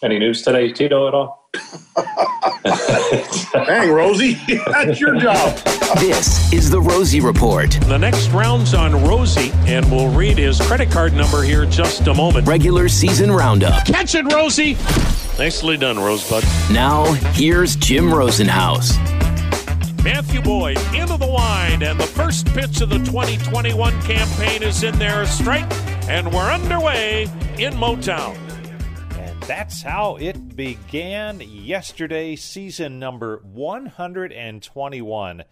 Any news today, Tito, at all? Dang, Rosie, that's your job. This is the Rosie Report. The next round's on Rosie, and we'll read his credit card number here in just a moment. Regular season roundup. Catch it, Rosie! Nicely done, Rosebud. Now, here's Jim Rosenhaus. Matthew Boyd into the line, and the first pitch of the 2021 campaign is in there. Strike, and we're underway in Motown. That's how it began yesterday, season number 121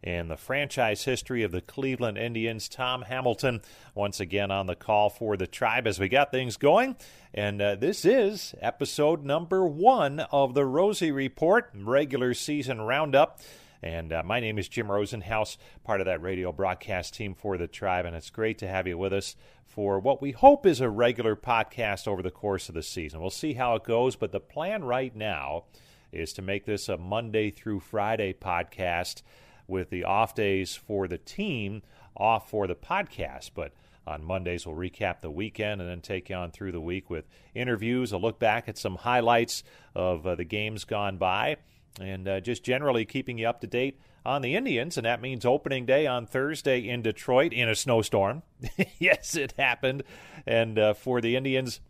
in the franchise history of the Cleveland Indians. Tom Hamilton once again on the call for the tribe as we got things going. And uh, this is episode number one of the Rosie Report, regular season roundup. And uh, my name is Jim Rosenhaus, part of that radio broadcast team for the tribe. And it's great to have you with us for what we hope is a regular podcast over the course of the season. We'll see how it goes, but the plan right now is to make this a Monday through Friday podcast with the off days for the team off for the podcast. But on Mondays, we'll recap the weekend and then take you on through the week with interviews, a look back at some highlights of uh, the games gone by and uh, just generally keeping you up to date on the Indians. And that means opening day on Thursday in Detroit in a snowstorm. yes, it happened. And uh, for the Indians,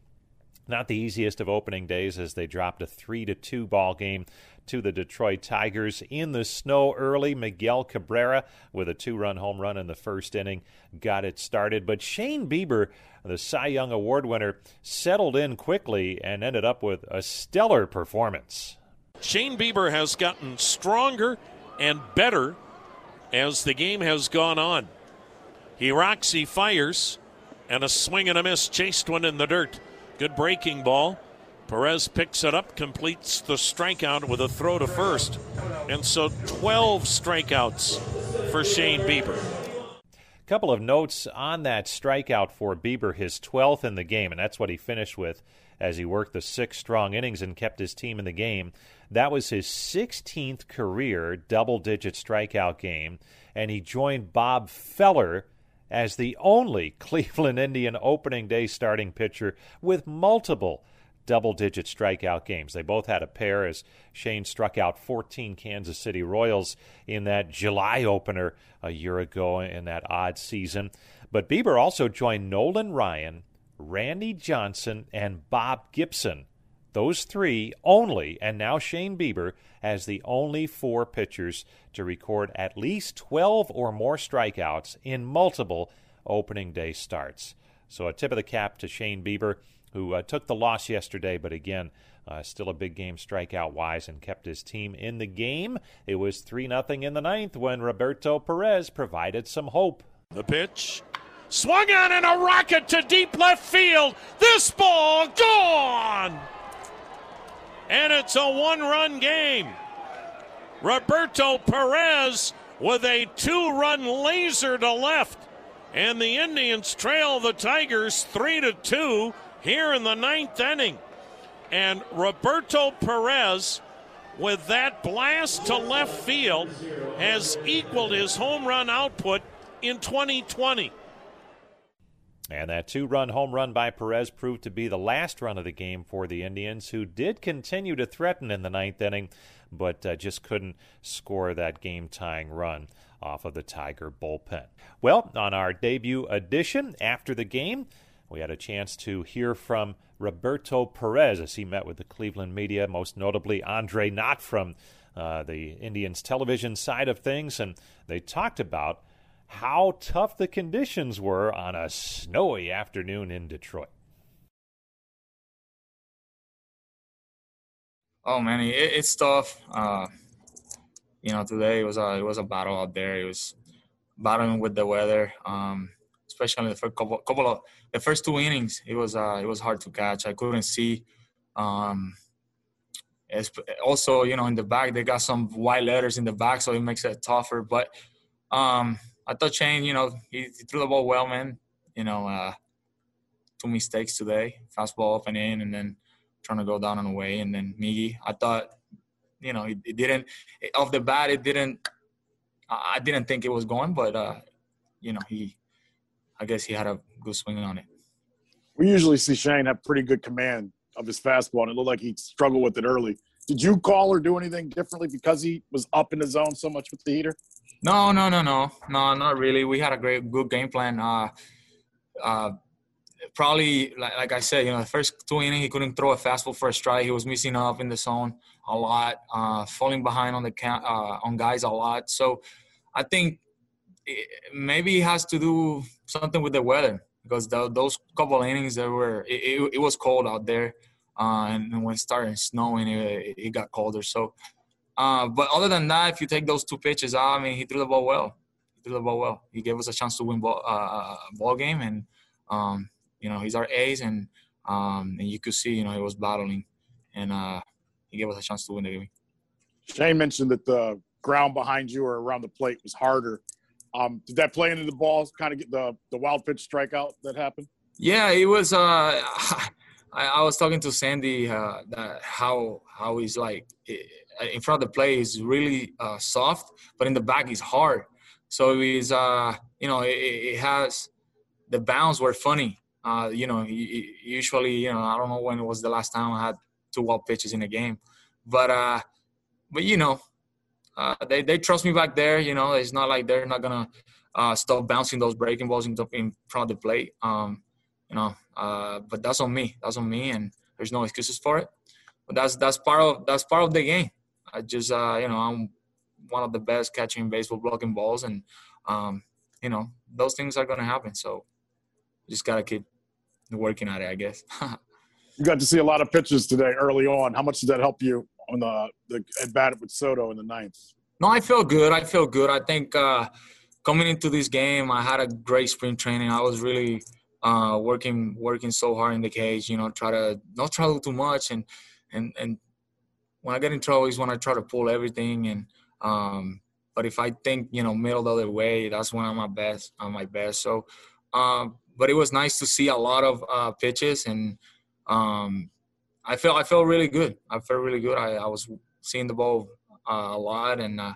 not the easiest of opening days as they dropped a 3 to 2 ball game to the Detroit Tigers in the snow early. Miguel Cabrera with a two run home run in the first inning got it started. But Shane Bieber, the Cy Young Award winner, settled in quickly and ended up with a stellar performance. Shane Bieber has gotten stronger and better as the game has gone on. He rocks, he fires, and a swing and a miss chased one in the dirt. Good breaking ball. Perez picks it up, completes the strikeout with a throw to first. And so 12 strikeouts for Shane Bieber. A couple of notes on that strikeout for Bieber, his 12th in the game, and that's what he finished with as he worked the six strong innings and kept his team in the game. That was his 16th career double digit strikeout game, and he joined Bob Feller as the only Cleveland Indian opening day starting pitcher with multiple double digit strikeout games. They both had a pair as Shane struck out 14 Kansas City Royals in that July opener a year ago in that odd season. But Bieber also joined Nolan Ryan, Randy Johnson, and Bob Gibson. Those three only, and now Shane Bieber as the only four pitchers to record at least 12 or more strikeouts in multiple opening day starts. So a tip of the cap to Shane Bieber who uh, took the loss yesterday, but again, uh, still a big game strikeout wise and kept his team in the game. It was 3 0 in the ninth when Roberto Perez provided some hope. The pitch. Swung on and a rocket to deep left field. This ball gone! And it's a one run game. Roberto Perez with a two run laser to left. And the Indians trail the Tigers 3 to 2 here in the ninth inning. And Roberto Perez, with that blast to left field, has equaled his home run output in 2020. And that two run home run by Perez proved to be the last run of the game for the Indians, who did continue to threaten in the ninth inning, but uh, just couldn't score that game tying run off of the Tiger bullpen. Well, on our debut edition after the game, we had a chance to hear from Roberto Perez as he met with the Cleveland media, most notably Andre Knott from uh, the Indians television side of things, and they talked about how tough the conditions were on a snowy afternoon in Detroit. Oh man, it, it's tough. Uh, you know, today it was a it was a battle out there. It was battling with the weather. Um, especially the first couple, couple of the first two innings. It was uh, it was hard to catch. I couldn't see. Um, also, you know, in the back they got some white letters in the back, so it makes it tougher. But um, I thought Shane, you know, he, he, threw the ball well, man. You know, uh, two mistakes today: fastball up and in, and then trying to go down and away. And then Miggy, I thought, you know, it, it didn't off the bat. It didn't. I didn't think it was going, but uh, you know, he I guess he had a good swing on it. We usually see Shane have pretty good command of his fastball, and it looked like he struggled with it early. Did you call or do anything differently because he was up in the zone so much with the heater? No, no, no, no, no, not really. We had a great, good game plan. Uh, uh, probably, like, like I said, you know, the first two innings he couldn't throw a fastball for a strike. He was missing up in the zone a lot, uh, falling behind on the uh, on guys a lot. So, I think it, maybe it has to do something with the weather because the, those couple innings there were it, it, it, was cold out there, uh, and when it started snowing, it, it got colder. So uh, but other than that, if you take those two pitches out, I mean, he threw the ball well. He threw the ball well. He gave us a chance to win ball, uh, uh, ball game, and um, you know he's our ace, and um, and you could see you know he was battling, and uh, he gave us a chance to win the game. Shane mentioned that the ground behind you or around the plate was harder. Um, did that play into the balls? Kind of get the the wild pitch strikeout that happened. Yeah, it was. Uh, I, I was talking to Sandy uh, that how how he's like. It, in front of the plate is really uh, soft, but in the back is hard. So he's, uh, you know, it, it, has the bounds were funny. Uh, you know, usually, you know, I don't know when it was the last time I had two wild pitches in a game, but uh, but you know, uh, they they trust me back there. You know, it's not like they're not gonna uh, stop bouncing those breaking balls in, in front of the plate. Um, you know, uh, but that's on me. That's on me, and there's no excuses for it. But that's that's part of that's part of the game. I just uh, you know I'm one of the best catching baseball blocking balls, and um, you know those things are gonna happen. So just gotta keep working at it, I guess. you got to see a lot of pitches today early on. How much did that help you on the the at bat with Soto in the ninth? No, I feel good. I feel good. I think uh, coming into this game, I had a great spring training. I was really uh, working working so hard in the cage. You know, try to not travel too much and and and when I get in trouble is when I try to pull everything and um, but if I think you know middle the other way, that's when I'm my best. I'm my best. So, um, but it was nice to see a lot of uh, pitches, and um, I felt I felt really good. I felt really good. I, I was seeing the ball uh, a lot, and uh,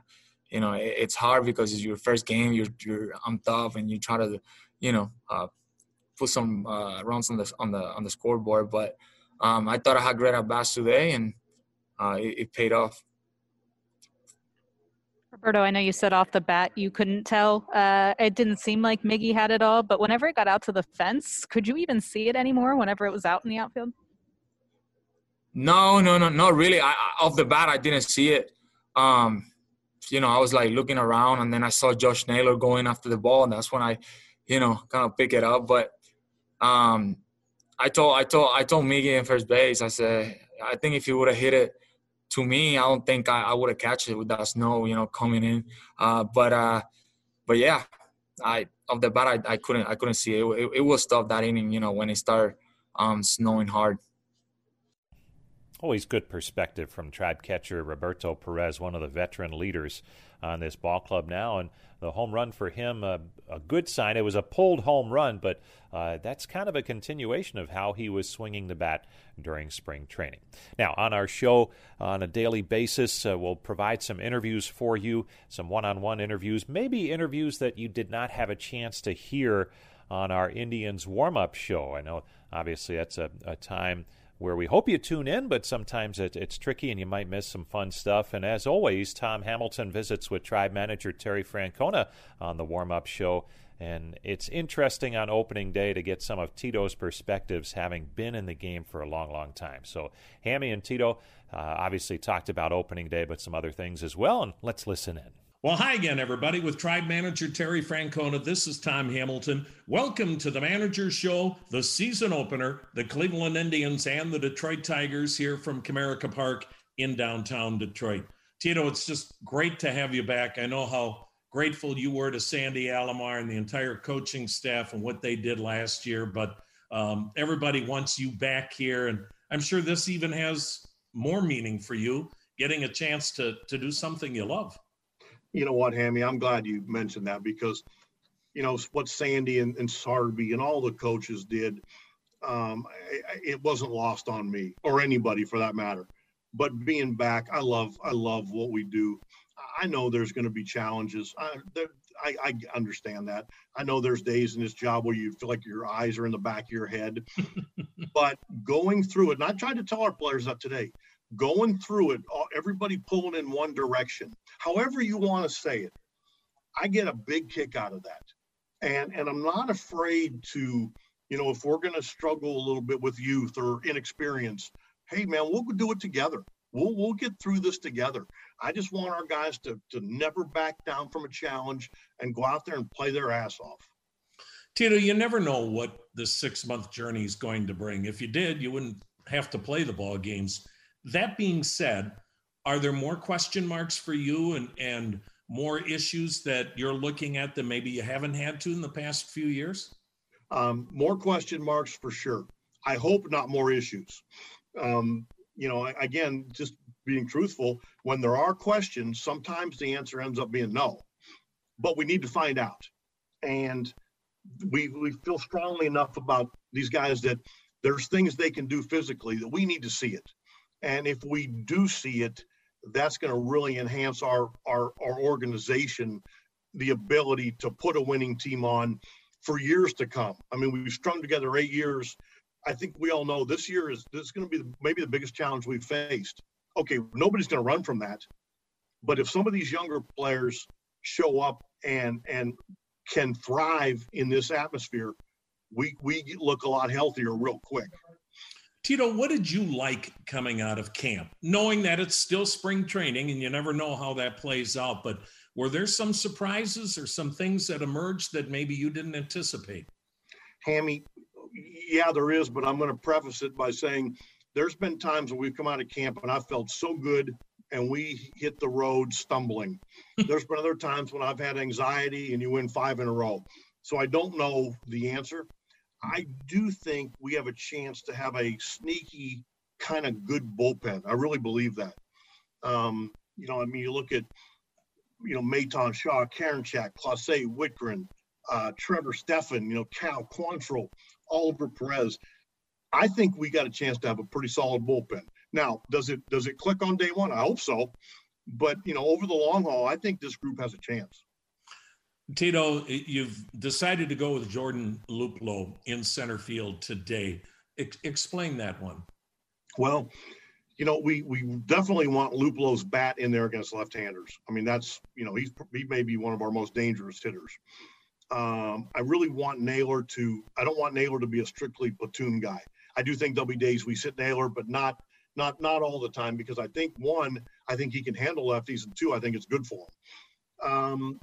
you know it, it's hard because it's your first game. You're you're I'm tough, and you try to you know uh, put some uh, runs on the on the on the scoreboard. But um, I thought I had great at bats today, and uh, it, it, paid off. Roberto, I know you said off the bat you couldn't tell. Uh, it didn't seem like Miggy had it all, but whenever it got out to the fence, could you even see it anymore whenever it was out in the outfield? No, no, no, not really. I, off the bat, I didn't see it. Um, you know, I was like looking around, and then I saw Josh Naylor going after the ball, and that's when I, you know, kind of pick it up. But um, I told, I told, I told Miggy in first base. I said, I think if he would have hit it to me, I don't think I, I would have catch it with that snow, you know, coming in. Uh, but uh, but yeah, I of the bat I, I couldn't I couldn't see it. it. it. was tough that inning, you know, when it started um, snowing hard. Always good perspective from tribe catcher Roberto Perez, one of the veteran leaders on this ball club now. And the home run for him, uh, a good sign. It was a pulled home run, but uh, that's kind of a continuation of how he was swinging the bat during spring training. Now, on our show on a daily basis, uh, we'll provide some interviews for you, some one on one interviews, maybe interviews that you did not have a chance to hear on our Indians warm up show. I know, obviously, that's a, a time where we hope you tune in, but sometimes it, it's tricky and you might miss some fun stuff. And as always, Tom Hamilton visits with tribe manager Terry Francona on the warm up show. And it's interesting on opening day to get some of Tito's perspectives, having been in the game for a long, long time. So, Hammy and Tito uh, obviously talked about opening day, but some other things as well. And let's listen in. Well, hi again, everybody. With Tribe Manager Terry Francona, this is Tom Hamilton. Welcome to the Manager Show, the season opener. The Cleveland Indians and the Detroit Tigers here from Comerica Park in downtown Detroit. Tito, it's just great to have you back. I know how grateful you were to Sandy Alomar and the entire coaching staff and what they did last year, but um, everybody wants you back here. And I'm sure this even has more meaning for you, getting a chance to, to do something you love you know what, Hammy, I'm glad you mentioned that because, you know, what Sandy and, and Sarby and all the coaches did, um, it wasn't lost on me or anybody for that matter. But being back, I love, I love what we do. I know there's going to be challenges. I, I, I understand that. I know there's days in this job where you feel like your eyes are in the back of your head, but going through it, and I tried to tell our players that today, going through it, everybody pulling in one direction, however you want to say it, I get a big kick out of that. And, and I'm not afraid to, you know, if we're going to struggle a little bit with youth or inexperience, hey, man, we'll do it together. We'll, we'll get through this together. I just want our guys to, to never back down from a challenge and go out there and play their ass off. Tito, you never know what this six month journey is going to bring. If you did, you wouldn't have to play the ball games. That being said, are there more question marks for you and, and more issues that you're looking at that maybe you haven't had to in the past few years? Um, more question marks for sure. I hope not more issues. Um, you know, again, just being truthful, when there are questions, sometimes the answer ends up being no, but we need to find out. And we, we feel strongly enough about these guys that there's things they can do physically that we need to see it. And if we do see it, that's going to really enhance our, our, our organization, the ability to put a winning team on for years to come. I mean, we've strung together eight years. I think we all know this year is this is going to be maybe the biggest challenge we've faced. Okay, nobody's going to run from that, but if some of these younger players show up and and can thrive in this atmosphere, we we look a lot healthier real quick. Tito, what did you like coming out of camp, knowing that it's still spring training and you never know how that plays out? But were there some surprises or some things that emerged that maybe you didn't anticipate? Hammy, yeah, there is, but I'm going to preface it by saying there's been times when we've come out of camp and I felt so good and we hit the road stumbling. there's been other times when I've had anxiety and you win five in a row. So I don't know the answer. I do think we have a chance to have a sneaky kind of good bullpen. I really believe that. Um, you know, I mean, you look at, you know, Maton Shaw, Karinchak, Clase, Wittgren, uh, Trevor Stephan, you know, Cal Quantrill, Oliver Perez. I think we got a chance to have a pretty solid bullpen. Now, does it does it click on day one? I hope so. But you know, over the long haul, I think this group has a chance. Tito, you've decided to go with Jordan Luplow in center field today. Ex- explain that one. Well, you know, we we definitely want Luplow's bat in there against left-handers. I mean, that's you know, he's he may be one of our most dangerous hitters. Um, I really want Naylor to. I don't want Naylor to be a strictly platoon guy. I do think there'll be days we sit Naylor, but not not not all the time because I think one, I think he can handle lefties, and two, I think it's good for him. Um,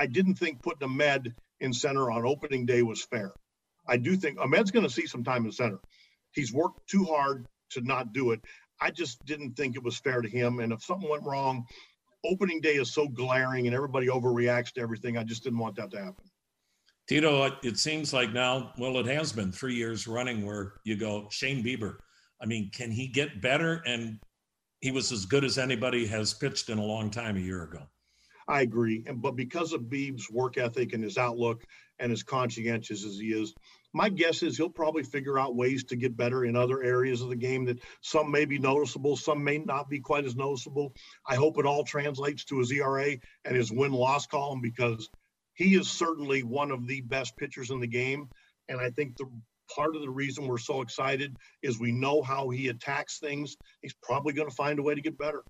I didn't think putting Amed in center on opening day was fair. I do think Amed's going to see some time in center. He's worked too hard to not do it. I just didn't think it was fair to him. And if something went wrong, opening day is so glaring and everybody overreacts to everything. I just didn't want that to happen. Tito, it seems like now, well, it has been three years running where you go, Shane Bieber. I mean, can he get better? And he was as good as anybody has pitched in a long time a year ago. I agree. And but because of Beeb's work ethic and his outlook and as conscientious as he is, my guess is he'll probably figure out ways to get better in other areas of the game that some may be noticeable, some may not be quite as noticeable. I hope it all translates to his ERA and his win loss column because he is certainly one of the best pitchers in the game. And I think the part of the reason we're so excited is we know how he attacks things. He's probably going to find a way to get better.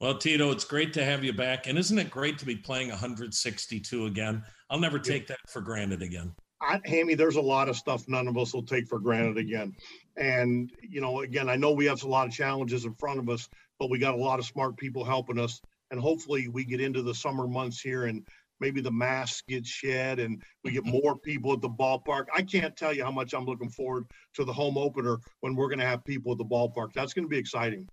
Well, Tito, it's great to have you back. And isn't it great to be playing 162 again? I'll never take that for granted again. I, Hammy, there's a lot of stuff none of us will take for granted again. And, you know, again, I know we have a lot of challenges in front of us, but we got a lot of smart people helping us. And hopefully we get into the summer months here and maybe the mask gets shed and we get mm-hmm. more people at the ballpark. I can't tell you how much I'm looking forward to the home opener when we're going to have people at the ballpark. That's going to be exciting.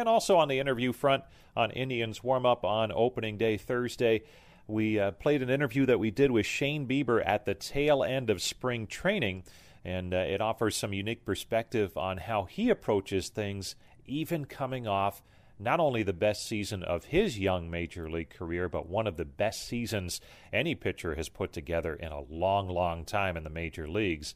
And also on the interview front, on Indians warm up on opening day Thursday, we uh, played an interview that we did with Shane Bieber at the tail end of spring training, and uh, it offers some unique perspective on how he approaches things, even coming off not only the best season of his young major league career, but one of the best seasons any pitcher has put together in a long, long time in the major leagues.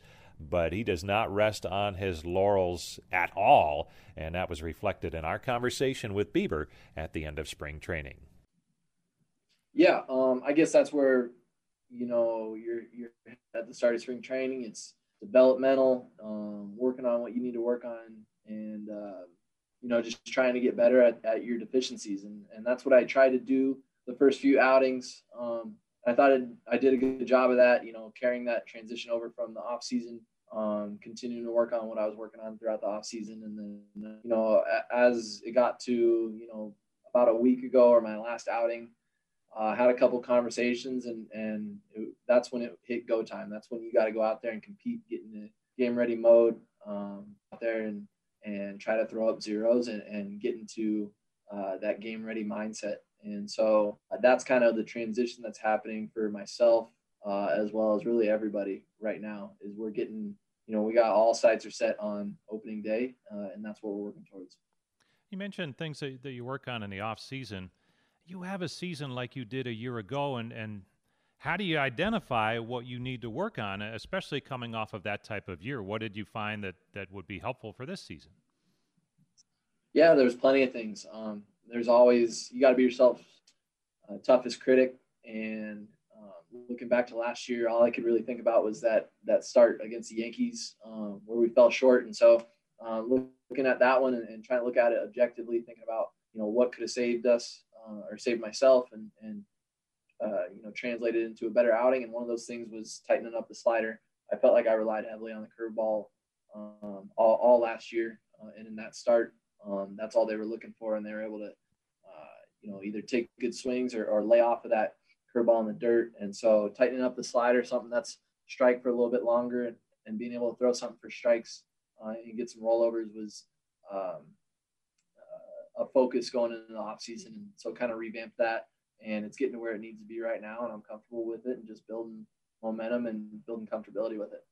But he does not rest on his laurels at all, and that was reflected in our conversation with Bieber at the end of spring training. Yeah, um, I guess that's where you know you're you're at the start of spring training. It's developmental, um, working on what you need to work on, and uh, you know just trying to get better at, at your deficiencies, and and that's what I try to do the first few outings. Um, I thought I did a good job of that, you know, carrying that transition over from the off season, um, continuing to work on what I was working on throughout the off season. And then, you know, as it got to, you know, about a week ago or my last outing, I uh, had a couple conversations and, and it, that's when it hit go time. That's when you got to go out there and compete, get in the game ready mode um, out there and, and try to throw up zeros and, and get into uh, that game ready mindset. And so uh, that's kind of the transition that's happening for myself uh, as well as really everybody right now is we're getting, you know, we got all sites are set on opening day uh, and that's what we're working towards. You mentioned things that, that you work on in the off season. You have a season like you did a year ago and, and how do you identify what you need to work on, especially coming off of that type of year? What did you find that, that would be helpful for this season? Yeah, there's plenty of things. Um, there's always you got to be yourself uh, toughest critic. And looking back to last year, all I could really think about was that that start against the Yankees um, where we fell short. And so uh, looking at that one and, and, trying to look at it objectively, thinking about you know what could have saved us uh, or saved myself, and and uh, you know translated into a better outing. And one of those things was tightening up the slider. I felt like I relied heavily on the curveball um, all, all last year, uh, and in that start, um, that's all they were looking for, and they were able to, uh, you know, either take good swings or, or lay off of that curveball in the dirt. And so tightening up the slider, something that's strike for a little bit longer, and, and being able to throw something for strikes uh, and get some rollovers was um, uh, a focus going into the off season. And so kind of revamp that, and it's getting to where it needs to be right now, and I'm comfortable with it, and just building momentum and building comfortability with it.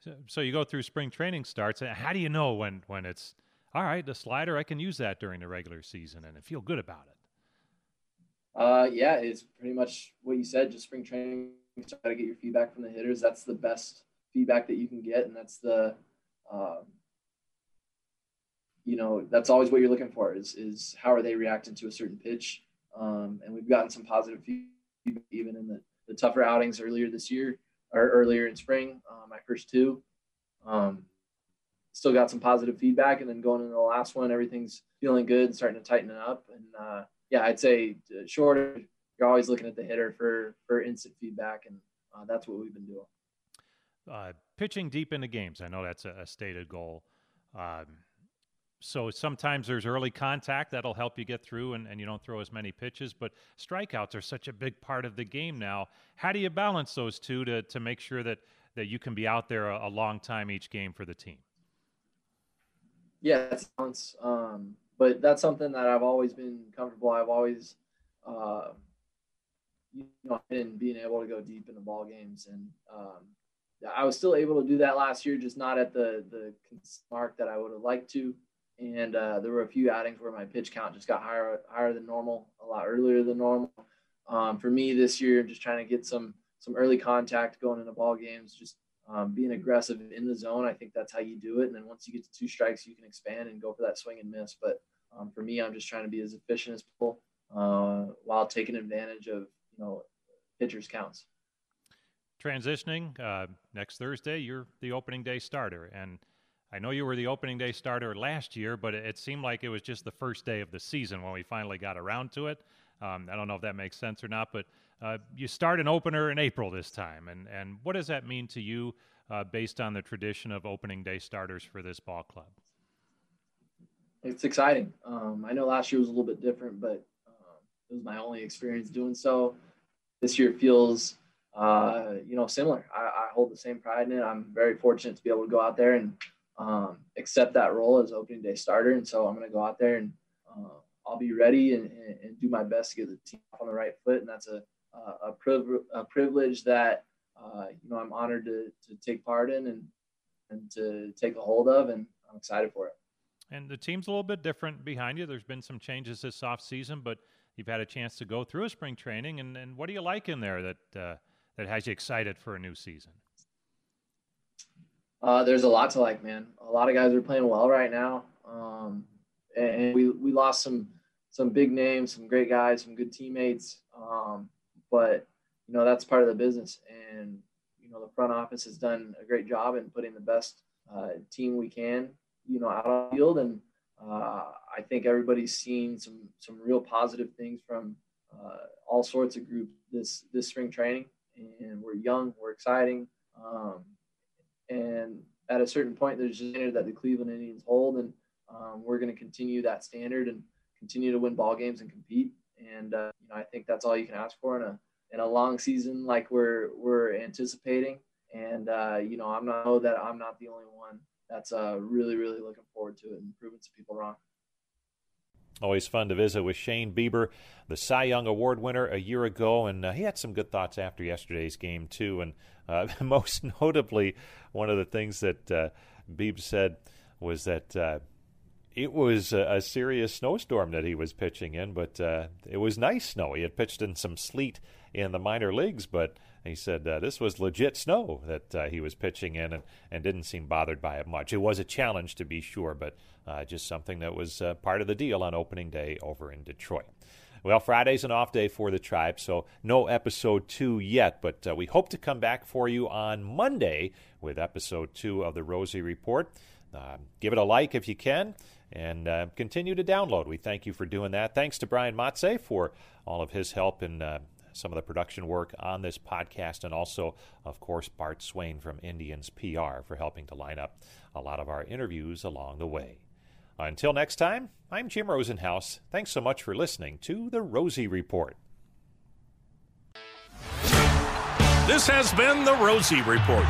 So, so you go through spring training starts. How do you know when when it's all right, the slider, I can use that during the regular season and I feel good about it. Uh, yeah, it's pretty much what you said. Just spring training, try to get your feedback from the hitters. That's the best feedback that you can get, and that's the, um, you know, that's always what you're looking for. Is is how are they reacting to a certain pitch? Um, and we've gotten some positive feedback even in the, the tougher outings earlier this year or earlier in spring. Uh, my first two. Um, still got some positive feedback. And then going into the last one, everything's feeling good, starting to tighten it up. And uh, yeah, I'd say uh, short, you're always looking at the hitter for for instant feedback, and uh, that's what we've been doing. Uh, pitching deep into games, I know that's a, a stated goal. Um, so sometimes there's early contact that'll help you get through and, and you don't throw as many pitches, but strikeouts are such a big part of the game now. How do you balance those two to, to make sure that, that you can be out there a, a long time each game for the team? yeah, it sounds. Um, but that's something that I've always been comfortable. I've always, uh, you know, been being able to go deep in the ball games, and um, I was still able to do that last year, just not at the the mark that I would have liked to. And uh, there were a few outings where my pitch count just got higher higher than normal, a lot earlier than normal. Um, for me this year, just trying to get some some early contact going into ball games, just um, being aggressive in the zone. I think that's how you do it. And then once you get to two strikes, you can expand and go for that swing and miss. But um, for me, I'm just trying to be as efficient as possible uh, while taking advantage of you know pitchers counts. Transitioning uh, next Thursday, you're the opening day starter, and I know you were the opening day starter last year, but it seemed like it was just the first day of the season when we finally got around to it. Um, I don't know if that makes sense or not, but uh, you start an opener in April this time, and and what does that mean to you, uh, based on the tradition of opening day starters for this ball club? It's exciting. Um, I know last year was a little bit different, but um, it was my only experience doing so. This year feels, uh, you know, similar. I, I, hold the same pride in it. I'm very fortunate to be able to go out there and um, accept that role as opening day starter, and so I'm going to go out there and uh, I'll be ready and, and, and, do my best to get the team on the right foot, and that's a a, priv- a privilege that uh, you know I'm honored to, to take part in and and to take a hold of, and I'm excited for it. And the team's a little bit different behind you. There's been some changes this off season, but you've had a chance to go through a spring training. And, and what do you like in there that uh, that has you excited for a new season? Uh, there's a lot to like, man. A lot of guys are playing well right now, um, and, we we lost some some big names, some great guys, some good teammates. Um, but you know that's part of the business, and you know the front office has done a great job in putting the best uh, team we can, you know, out on the field, and uh, I think everybody's seen some some real positive things from uh, all sorts of groups this this spring training, and we're young, we're exciting. Um, and at a certain point, there's a standard that the Cleveland Indians hold, and um, we're going to continue that standard and continue to win ball games and compete. And uh, you know, I think that's all you can ask for in a in a long season like we're we're anticipating. And uh, you know, I'm not know that I'm not the only one that's uh, really really looking forward to it and proving some people wrong. Always fun to visit with Shane Bieber, the Cy Young Award winner a year ago, and uh, he had some good thoughts after yesterday's game too. And uh, most notably, one of the things that uh, said was that uh, it was a, a, serious snowstorm that he was pitching in, but uh, it was nice snow. He had pitched in some sleet in the minor leagues, but he said uh, this was legit snow that uh, he was pitching in and, and didn't seem bothered by it much. It was a challenge to be sure, but uh, just something that was uh, part of the deal on opening day over in Detroit. Well, Friday's an off day for the tribe, so no episode two yet, but uh, we hope to come back for you on Monday with episode two of the Rosie Report. Give it a like if you can and uh, continue to download. We thank you for doing that. Thanks to Brian Matze for all of his help in uh, some of the production work on this podcast, and also, of course, Bart Swain from Indians PR for helping to line up a lot of our interviews along the way. Until next time, I'm Jim Rosenhaus. Thanks so much for listening to the Rosie Report. This has been the Rosie Report.